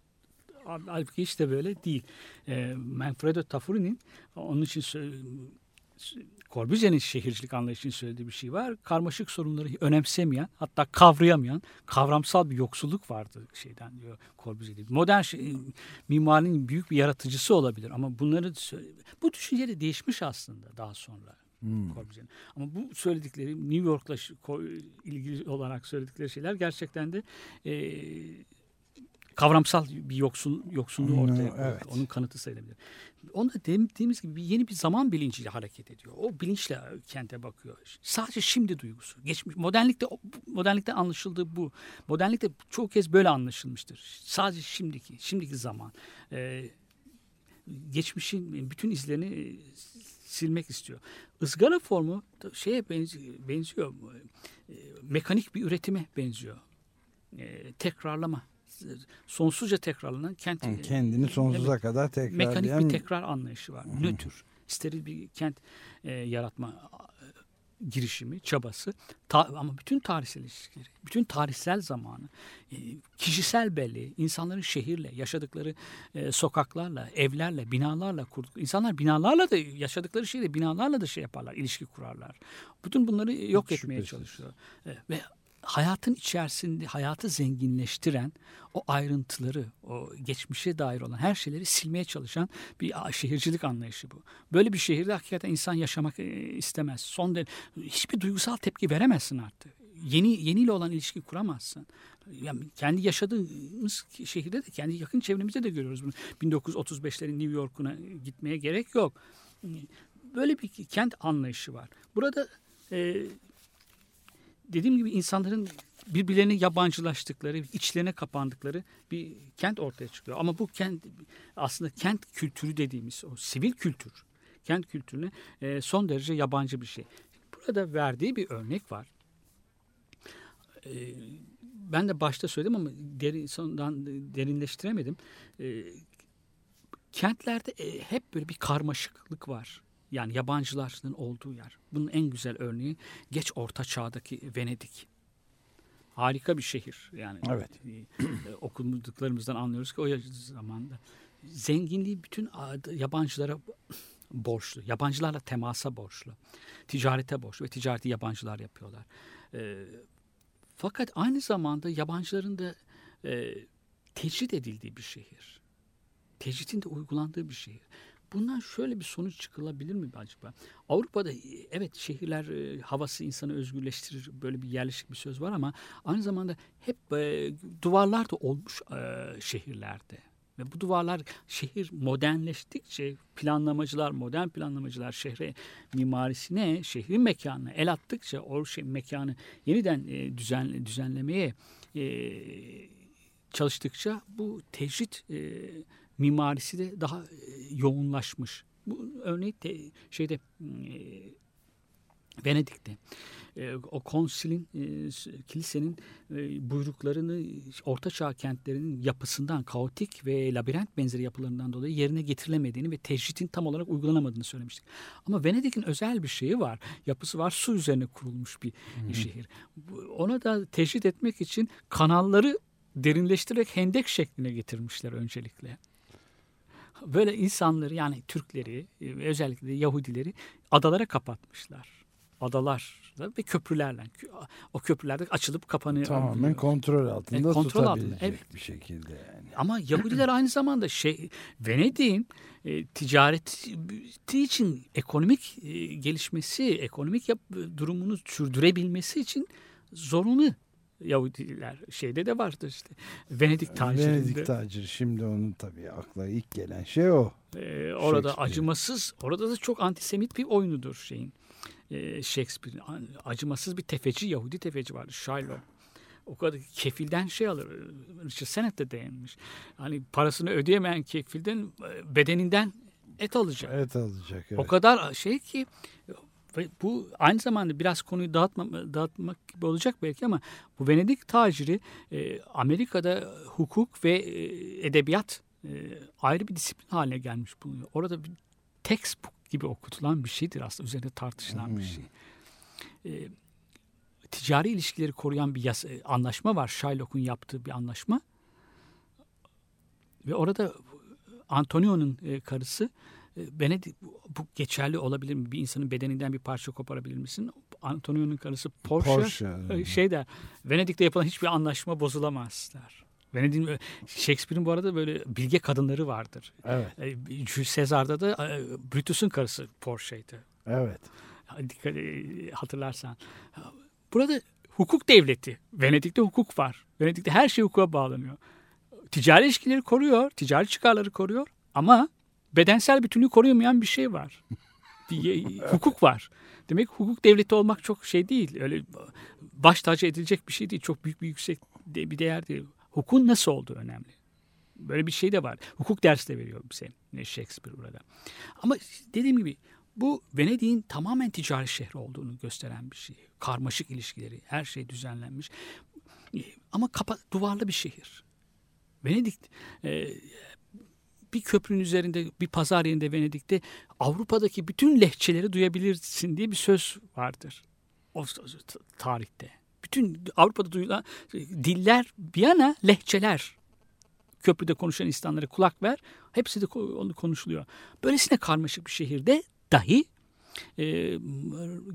Halbuki hiç de böyle değil. E, Manfredo Tafuri'nin onun için Corbusier'in şehircilik anlayışını söylediği bir şey var. Karmaşık sorunları önemsemeyen, hatta kavrayamayan, kavramsal bir yoksulluk vardı şeyden diyor Corbusier. Modern şey, mimarinin büyük bir yaratıcısı olabilir ama bunları bu düşünce de değişmiş aslında daha sonra. Hmm. Corbusier'in. Ama bu söyledikleri New York'la ilgili olarak söyledikleri şeyler gerçekten de e, kavramsal bir yoksul yoksunluğu ortaya koyuyor. Evet. Onun kanıtı sayılabilir. Onda dediğimiz gibi yeni bir zaman bilinciyle hareket ediyor. O bilinçle kente bakıyor. Sadece şimdi duygusu. Geçmiş modernlikte modernlikte anlaşıldığı bu. Modernlikte çoğu kez böyle anlaşılmıştır. Sadece şimdiki, şimdiki zaman. Ee, geçmişin bütün izlerini e, silmek istiyor. Izgara formu şeye benziyor, benziyor e, mekanik bir üretime benziyor. E, tekrarlama sonsuzca tekrarlanan kent kendini sonsuza evet, kadar tekrarlayan mekanik bir tekrar anlayışı var. Hı. Nötr, steril bir kent e, yaratma e, girişimi, çabası ta, ama bütün tarihsel ilişkileri, bütün tarihsel zamanı, e, kişisel belli, insanların şehirle, yaşadıkları e, sokaklarla, evlerle, binalarla kurduk. İnsanlar binalarla da yaşadıkları şeyle binalarla da şey yaparlar, ilişki kurarlar. Bütün bunları yok Hiç etmeye şüphesiz. çalışıyor. E, ve hayatın içerisinde hayatı zenginleştiren o ayrıntıları, o geçmişe dair olan her şeyleri silmeye çalışan bir şehircilik anlayışı bu. Böyle bir şehirde hakikaten insan yaşamak e, istemez. Son derece hiçbir duygusal tepki veremezsin artık. Yeni yeniyle olan ilişki kuramazsın. Yani kendi yaşadığımız şehirde de kendi yakın çevremizde de görüyoruz bunu. 1935'lerin New York'una gitmeye gerek yok. Böyle bir kent anlayışı var. Burada e, dediğim gibi insanların birbirlerini yabancılaştıkları, içlerine kapandıkları bir kent ortaya çıkıyor. Ama bu kent aslında kent kültürü dediğimiz o sivil kültür, kent kültürüne e, son derece yabancı bir şey. Burada verdiği bir örnek var. E, ben de başta söyledim ama derin, sondan derinleştiremedim. E, kentlerde hep böyle bir karmaşıklık var. Yani yabancıların olduğu yer. Bunun en güzel örneği geç orta çağdaki Venedik. Harika bir şehir. Yani evet. e, okuduklarımızdan anlıyoruz ki o zamanda zenginliği bütün yabancılara borçlu. Yabancılarla temasa borçlu. Ticarete borçlu ve ticareti yabancılar yapıyorlar. E, fakat aynı zamanda yabancıların da e, tecrit edildiği bir şehir. Tecritin de uygulandığı bir şehir. Bundan şöyle bir sonuç çıkılabilir mi acaba? Avrupa'da evet şehirler e, havası insanı özgürleştirir böyle bir yerleşik bir söz var ama aynı zamanda hep e, duvarlar da olmuş e, şehirlerde. Ve bu duvarlar şehir modernleştikçe planlamacılar, modern planlamacılar şehre mimarisine, şehrin mekanına el attıkça o şey, mekanı yeniden e, düzen, düzenlemeye e, çalıştıkça bu tecrit e, mimarisi de daha e, yoğunlaşmış. Bu örneği de, şeyde e, Venedik'te e, o konsilin e, kilisenin e, buyruklarını ortaçağ kentlerinin yapısından kaotik ve labirent benzeri yapılarından dolayı yerine getirilemediğini ve tecritin tam olarak uygulanamadığını söylemiştik. Ama Venedik'in özel bir şeyi var. Yapısı var. Su üzerine kurulmuş bir Hı-hı. şehir. Ona da tecrit etmek için kanalları derinleştirerek hendek şekline getirmişler öncelikle böyle insanları yani Türkleri e, özellikle Yahudileri adalara kapatmışlar. Adalarla ve köprülerle. O köprülerde açılıp kapanıyor. Tamamen kontrol altında e, kontrol altında. Evet. bir şekilde yani. Ama Yahudiler aynı zamanda şey Venedik'in e, ticareti için ekonomik e, gelişmesi, ekonomik yap, durumunu sürdürebilmesi için zorunlu Yahudiler şeyde de vardır işte. Venedik tacirinde. Venedik taciri. Şimdi onun tabii akla ilk gelen şey o. Ee, orada acımasız, orada da çok antisemit bir oyunudur şeyin. Ee, Shakespeare. Acımasız bir tefeci, Yahudi tefeci vardı. Shiloh. O kadar kefilden şey alır. Richard Sennett de değinmiş. Hani parasını ödeyemeyen kefilden bedeninden Et alacak. Et alacak. Evet. O kadar şey ki bu aynı zamanda biraz konuyu dağıtma, dağıtmak gibi olacak belki ama bu Venedik taciri e, Amerika'da hukuk ve e, edebiyat e, ayrı bir disiplin haline gelmiş bulunuyor. Orada bir textbook gibi okutulan bir şeydir aslında üzerinde tartışılan hmm. bir şey. E, ticari ilişkileri koruyan bir yasa, e, anlaşma var. Shylock'un yaptığı bir anlaşma. Ve orada Antonio'nun e, karısı Venedik bu geçerli olabilir mi? Bir insanın bedeninden bir parça koparabilir misin? Antonio'nun karısı Porsche, Porsche şey der. Venedik'te yapılan hiçbir anlaşma bozulamaz der. Venedik'in Shakespeare'in bu arada böyle bilge kadınları vardır. Evet. Jules Caesar'da da Brutus'un karısı Porsche'ydi. Evet. Dikkat hatırlarsan. Burada hukuk devleti. Venedik'te hukuk var. Venedik'te her şey hukuka bağlanıyor. Ticari ilişkileri koruyor, ticari çıkarları koruyor ama bedensel bütünlüğü koruyamayan bir şey var. Hukuk var. Demek hukuk devleti olmak çok şey değil. Öyle baş tacı edilecek bir şey değil. Çok büyük bir yüksek bir değer değil. Hukukun nasıl olduğu önemli. Böyle bir şey de var. Hukuk dersi de veriyor bize Shakespeare burada. Ama dediğim gibi bu Venedik'in tamamen ticari şehri olduğunu gösteren bir şey. Karmaşık ilişkileri, her şey düzenlenmiş. Ama kapa, duvarlı bir şehir. Venedik e, bir köprünün üzerinde bir pazar yerinde Venedik'te Avrupa'daki bütün lehçeleri duyabilirsin diye bir söz vardır. O tarihte. Bütün Avrupa'da duyulan diller bir yana lehçeler. Köprüde konuşan insanlara kulak ver. Hepsi de onu konuşuluyor. Böylesine karmaşık bir şehirde dahi e,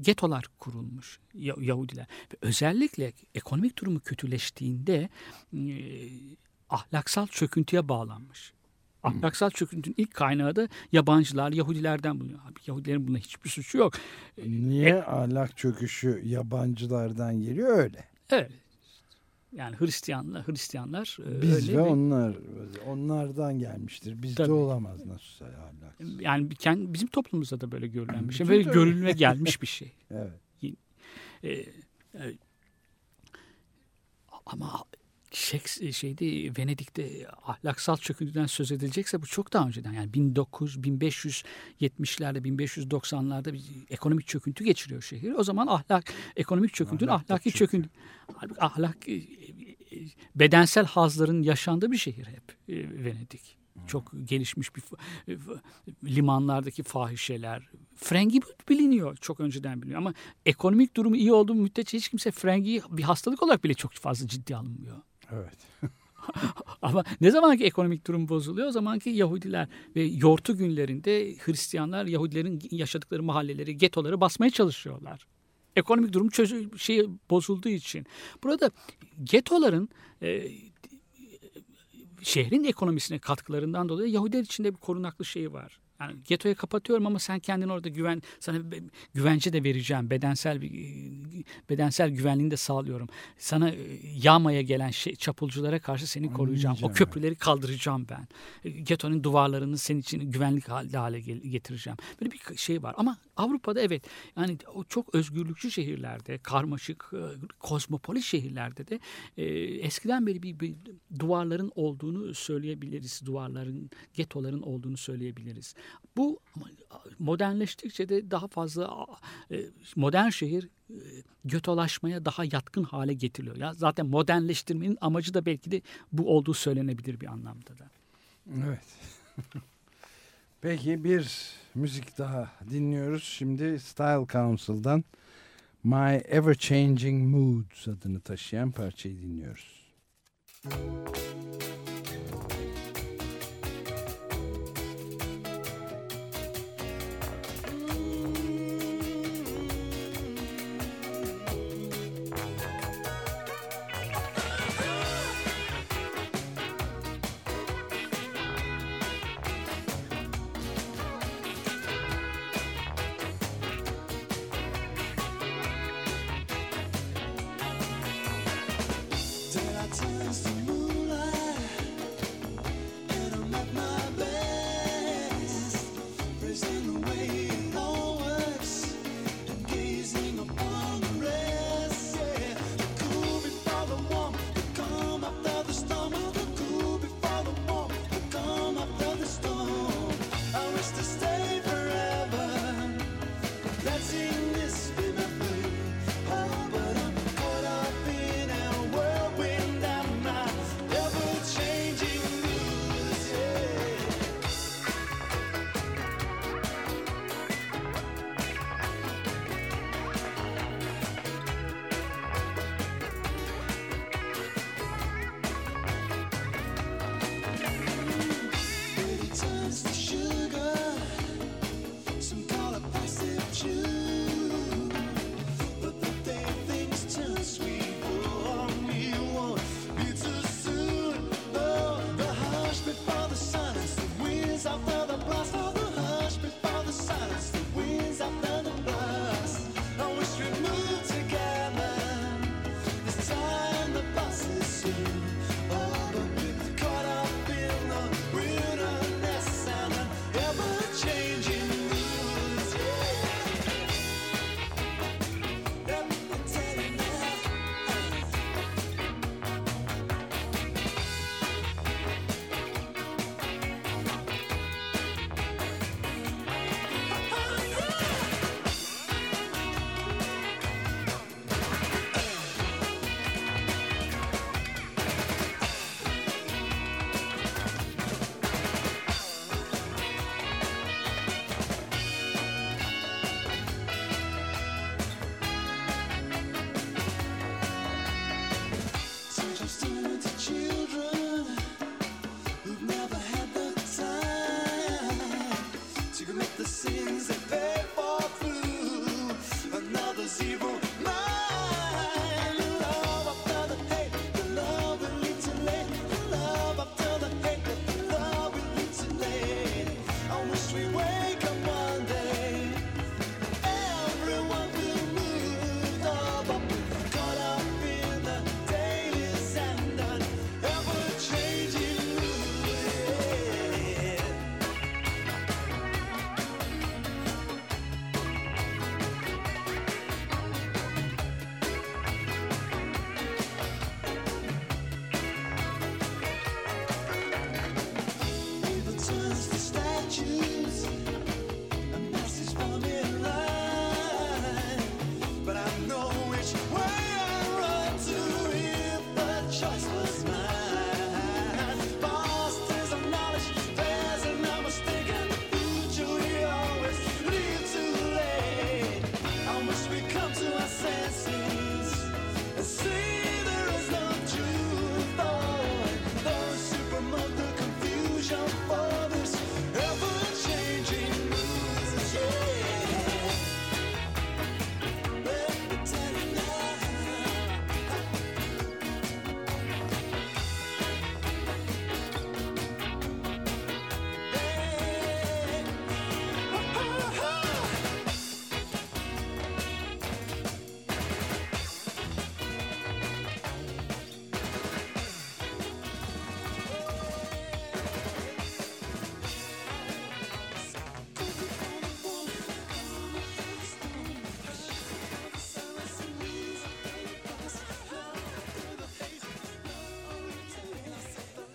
getolar kurulmuş Yahudiler. Ve özellikle ekonomik durumu kötüleştiğinde e, ahlaksal çöküntüye bağlanmış. Ahlaksal çöküntünün ilk kaynağı da yabancılar, Yahudilerden bulunuyor. Abi Yahudilerin bunda hiçbir suçu yok. Niye e, ahlak çöküşü yabancılardan geliyor öyle? Evet. Yani Hristiyanlar, Hristiyanlar e, biz öyle ve bir... onlar onlardan gelmiştir. Bizde Tabii. olamaz nasıl ahlak. Yani kendi, bizim toplumumuzda da böyle görülen bir şey. Böyle görülme gelmiş bir şey. <laughs> evet. Ee, e, ama Shakespeare e, şeyde Venedik'te ahlaksal çöküntüden söz edilecekse bu çok daha önceden yani 1900 1570'lerde 1590'larda bir ekonomik çöküntü geçiriyor şehir. O zaman ahlak ekonomik çöküntünün ahlak ahlaki çöküntü. Ahlak e, e, bedensel hazların yaşandığı bir şehir hep Venedik. Çok gelişmiş bir limanlardaki fahişeler. Frengi biliniyor. Çok önceden biliniyor. Ama ekonomik durumu iyi olduğu müddetçe hiç kimse frengi bir hastalık olarak bile çok fazla ciddi alınmıyor. Evet. <laughs> Ama ne zamanki ekonomik durum bozuluyor o zamanki Yahudiler ve yortu günlerinde Hristiyanlar Yahudilerin yaşadıkları mahalleleri, getoları basmaya çalışıyorlar. Ekonomik durum çözü, şey bozulduğu için. Burada getoların e, şehrin ekonomisine katkılarından dolayı Yahudiler içinde bir korunaklı şey var. Yani getoyu kapatıyorum ama sen kendin orada güven sana güvence de vereceğim. Bedensel bir bedensel güvenliğini de sağlıyorum. Sana e, yağmaya gelen şey, çapulculara karşı seni koruyacağım. O köprüleri kaldıracağım ben. E, getonun duvarlarını senin için güvenlik hale getireceğim. Böyle bir şey var. Ama Avrupa'da evet yani o çok özgürlükçü şehirlerde, karmaşık, e, kozmopolit şehirlerde de e, eskiden beri bir, bir duvarların olduğunu söyleyebiliriz. Duvarların, getoların olduğunu söyleyebiliriz. Bu modernleştikçe de daha fazla e, modern şehir e, götolaşmaya daha yatkın hale getiriliyor. Ya zaten modernleştirmenin amacı da belki de bu olduğu söylenebilir bir anlamda da. Evet. <laughs> Peki bir müzik daha dinliyoruz. Şimdi Style Council'dan My Ever Changing Moods adını taşıyan parçayı dinliyoruz. Müzik dancing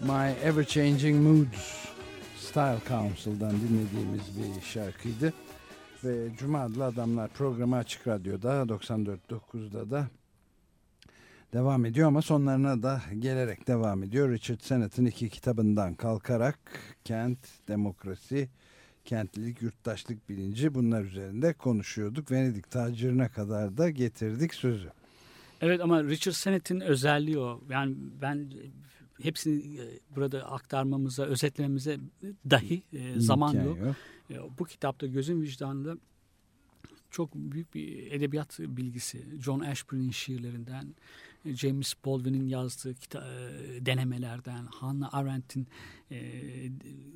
My Ever Changing Moods Style Council'dan dinlediğimiz bir şarkıydı. Ve Cuma adlı adamlar programı Açık Radyo'da 94.9'da da devam ediyor ama sonlarına da gelerek devam ediyor. Richard Sennett'in iki kitabından kalkarak kent, demokrasi, kentlilik, yurttaşlık bilinci bunlar üzerinde konuşuyorduk. Venedik tacirine kadar da getirdik sözü. Evet ama Richard Sennett'in özelliği o. Yani ben hepsini e, burada aktarmamıza, özetlememize dahi e, zaman yok. yok. E, bu kitapta Gözün Vicdanı'nda çok büyük bir edebiyat bilgisi. John Ashburn'in şiirlerinden, James Baldwin'in yazdığı kita, denemelerden, Hannah Arendt'in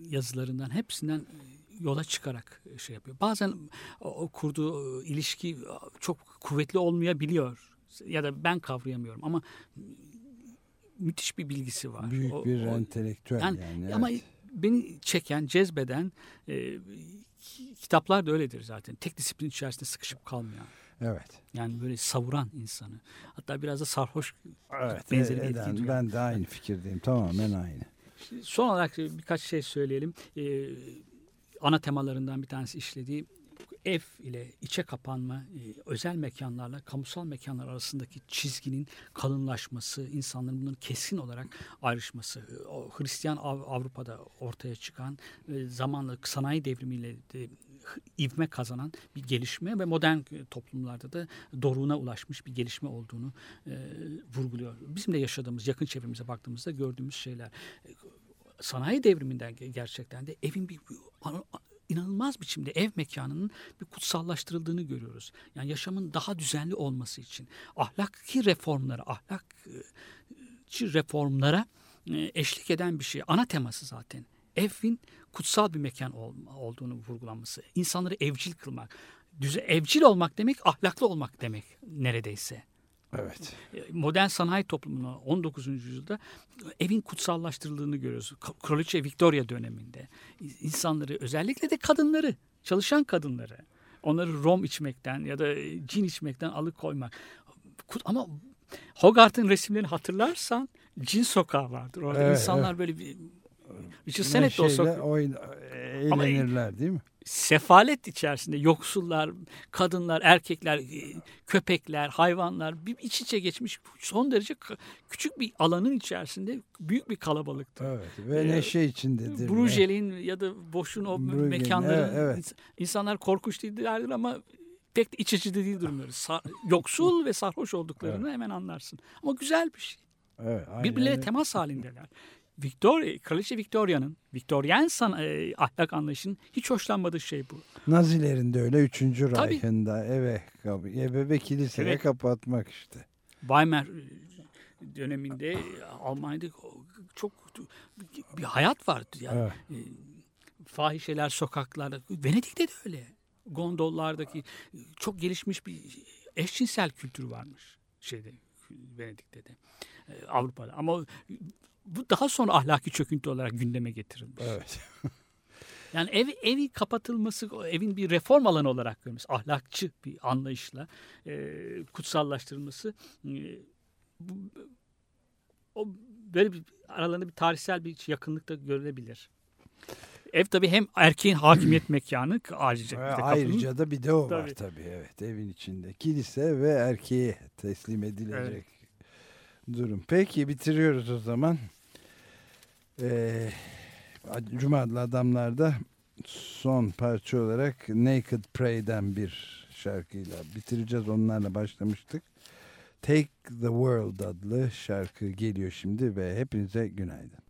yazılarından hepsinden yola çıkarak şey yapıyor. Bazen o kurduğu ilişki çok kuvvetli olmayabiliyor ya da ben kavrayamıyorum ama müthiş bir bilgisi var. Büyük o, bir o, entelektüel yani. yani ama beni çeken, cezbeden e, kitaplar da öyledir zaten. Tek disiplin içerisinde sıkışıp kalmayan. Evet. Yani böyle savuran insanı. Hatta biraz da sarhoş evet, benzeri e, eden, Ben de aynı fikirdeyim. Tamamen aynı. Son olarak birkaç şey söyleyelim. Ee, ana temalarından bir tanesi işlediği ev ile içe kapanma, e, özel mekanlarla kamusal mekanlar arasındaki çizginin kalınlaşması, insanların bunun kesin olarak ayrışması, e, o Hristiyan Avrupa'da ortaya çıkan e, zamanla sanayi devrimiyle de ivme kazanan bir gelişme ve modern toplumlarda da doruğuna ulaşmış bir gelişme olduğunu e, vurguluyor. Bizim de yaşadığımız, yakın çevremize baktığımızda gördüğümüz şeyler. Sanayi devriminden gerçekten de evin bir inanılmaz biçimde ev mekanının bir kutsallaştırıldığını görüyoruz. Yani yaşamın daha düzenli olması için ahlaki reformlara, ahlakçı reformlara e, eşlik eden bir şey. Ana teması zaten. Evin kutsal bir mekan olduğunu vurgulanması. İnsanları evcil kılmak. Düze, evcil olmak demek ahlaklı olmak demek neredeyse. Evet. E, modern sanayi toplumuna 19. yüzyılda evin kutsallaştırıldığını görüyoruz. Kraliçe Victoria döneminde insanları özellikle de kadınları, çalışan kadınları onları rom içmekten ya da cin içmekten alıkoymak. Ama Hogarth'ın resimlerini hatırlarsan cin sokağı vardır. Orada evet, insanlar evet. böyle bir Richard Sennett de o sokağı. Oyun, eğlenirler Ama, değil mi? Sefalet içerisinde yoksullar, kadınlar, erkekler, e, köpekler, hayvanlar bir iç içe geçmiş son derece küçük bir alanın içerisinde büyük bir kalabalıktı. Evet ve ee, neşe içindedir. Brugel'in ya da Boş'un o Bruegel, mekanların evet, evet. insanlar korkunç değillerdir ama pek de iç içe de değil durumları. yoksul ve sarhoş olduklarını evet. hemen anlarsın. Ama güzel bir şey. Evet, Birbirleriyle temas halindeler. Victoria, Kraliçe Victoria'nın, Victorian san, e, ahlak anlayışının hiç hoşlanmadığı şey bu. Nazilerin de öyle 3. Reich'ında eve, eve ve kiliseye evet. kapatmak işte. Weimar e, döneminde Almanya'da çok bir hayat vardı. Yani. Evet. E, fahişeler sokaklarda. Venedik'te de öyle. Gondollardaki çok gelişmiş bir eşcinsel kültür varmış şeyde Venedik'te de. E, Avrupa'da. Ama bu daha sonra ahlaki çöküntü olarak gündeme getirilmiş. Evet. <laughs> yani ev, evi kapatılması, evin bir reform alanı olarak görülmesi, ahlakçı bir anlayışla e, kutsallaştırılması e, bu, o böyle bir aralarında bir tarihsel bir yakınlık da görülebilir. Ev tabii hem erkeğin hakimiyet <clears throat> mekanı ayrıca. ayrıca da bir de o tabii. var tabii evet evin içinde. Kilise ve erkeğe teslim edilecek. Evet durum. Peki bitiriyoruz o zaman. Ee, Cuma adlı adamlarda son parça olarak Naked Prey'den bir şarkıyla bitireceğiz. Onlarla başlamıştık. Take the World adlı şarkı geliyor şimdi ve hepinize günaydın.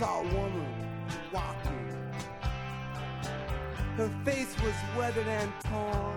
saw a woman walking. Her face was weathered and torn.